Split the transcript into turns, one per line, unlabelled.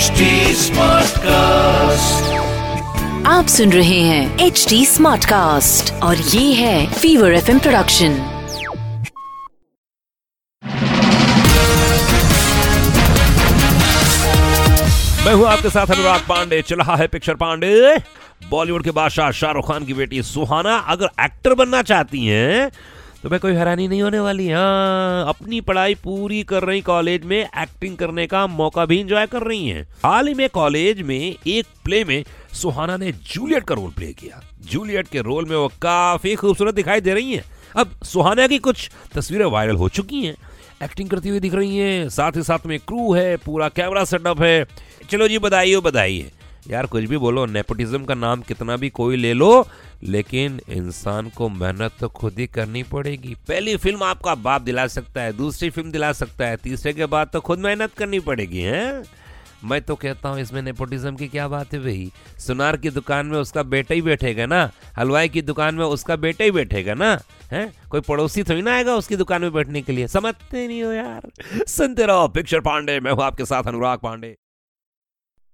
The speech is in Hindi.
HD Smartcast.
आप सुन रहे हैं एच डी स्मार्ट कास्ट और ये है फीवर एफ़ प्रोडक्शन
मैं हूँ आपके साथ अनुराग पांडे चल रहा है पिक्चर पांडे बॉलीवुड के बादशाह शाहरुख खान की बेटी सुहाना अगर एक्टर बनना चाहती हैं तो मैं कोई हैरानी नहीं होने वाली? हाँ अपनी पढ़ाई पूरी कर रही कॉलेज में एक्टिंग करने का मौका भी इंजॉय कर रही हैं। हाल ही में कॉलेज में एक प्ले में सुहाना ने जूलियट का रोल प्ले किया। जूलियट के रोल में वो काफ़ी खूबसूरत दिखाई दे रही हैं। अब सुहाना की कुछ तस्वीरें वायरल हो चुकी हैं। एक्टिंग करती हुई दिख रही हैं। साथ ही साथ में क्रू है, पूरा कैमरा सेटअप है। चलो जी, बधाई हो, बधाई है। यार, कुछ भी बोलो नेपोटिज्म का नाम कितना भी कोई ले लो, लेकिन इंसान को मेहनत तो खुद ही करनी पड़ेगी। पहली फ़िल्म आपका बाप दिला सकता है, दूसरी फ़िल्म दिला सकता है, तीसरे के बाद तो खुद मेहनत करनी पड़ेगी, हैं? मैं तो कहता हूँ, इसमें नेपोटिज्म की क्या बात है भाई? सुनार की दुकान में उसका बेटा ही बैठेगा ना? हलवाई की दुकान में उसका बेटा ही बैठेगा ना? है? कोई पड़ोसी थोड़ी ना आएगा उसकी दुकान में बैठने के लिए? समझते नहीं हो यार। सुनते रहो, पिक्चर पांडे, मैं हूँ आपके साथ, अनुराग पांडे।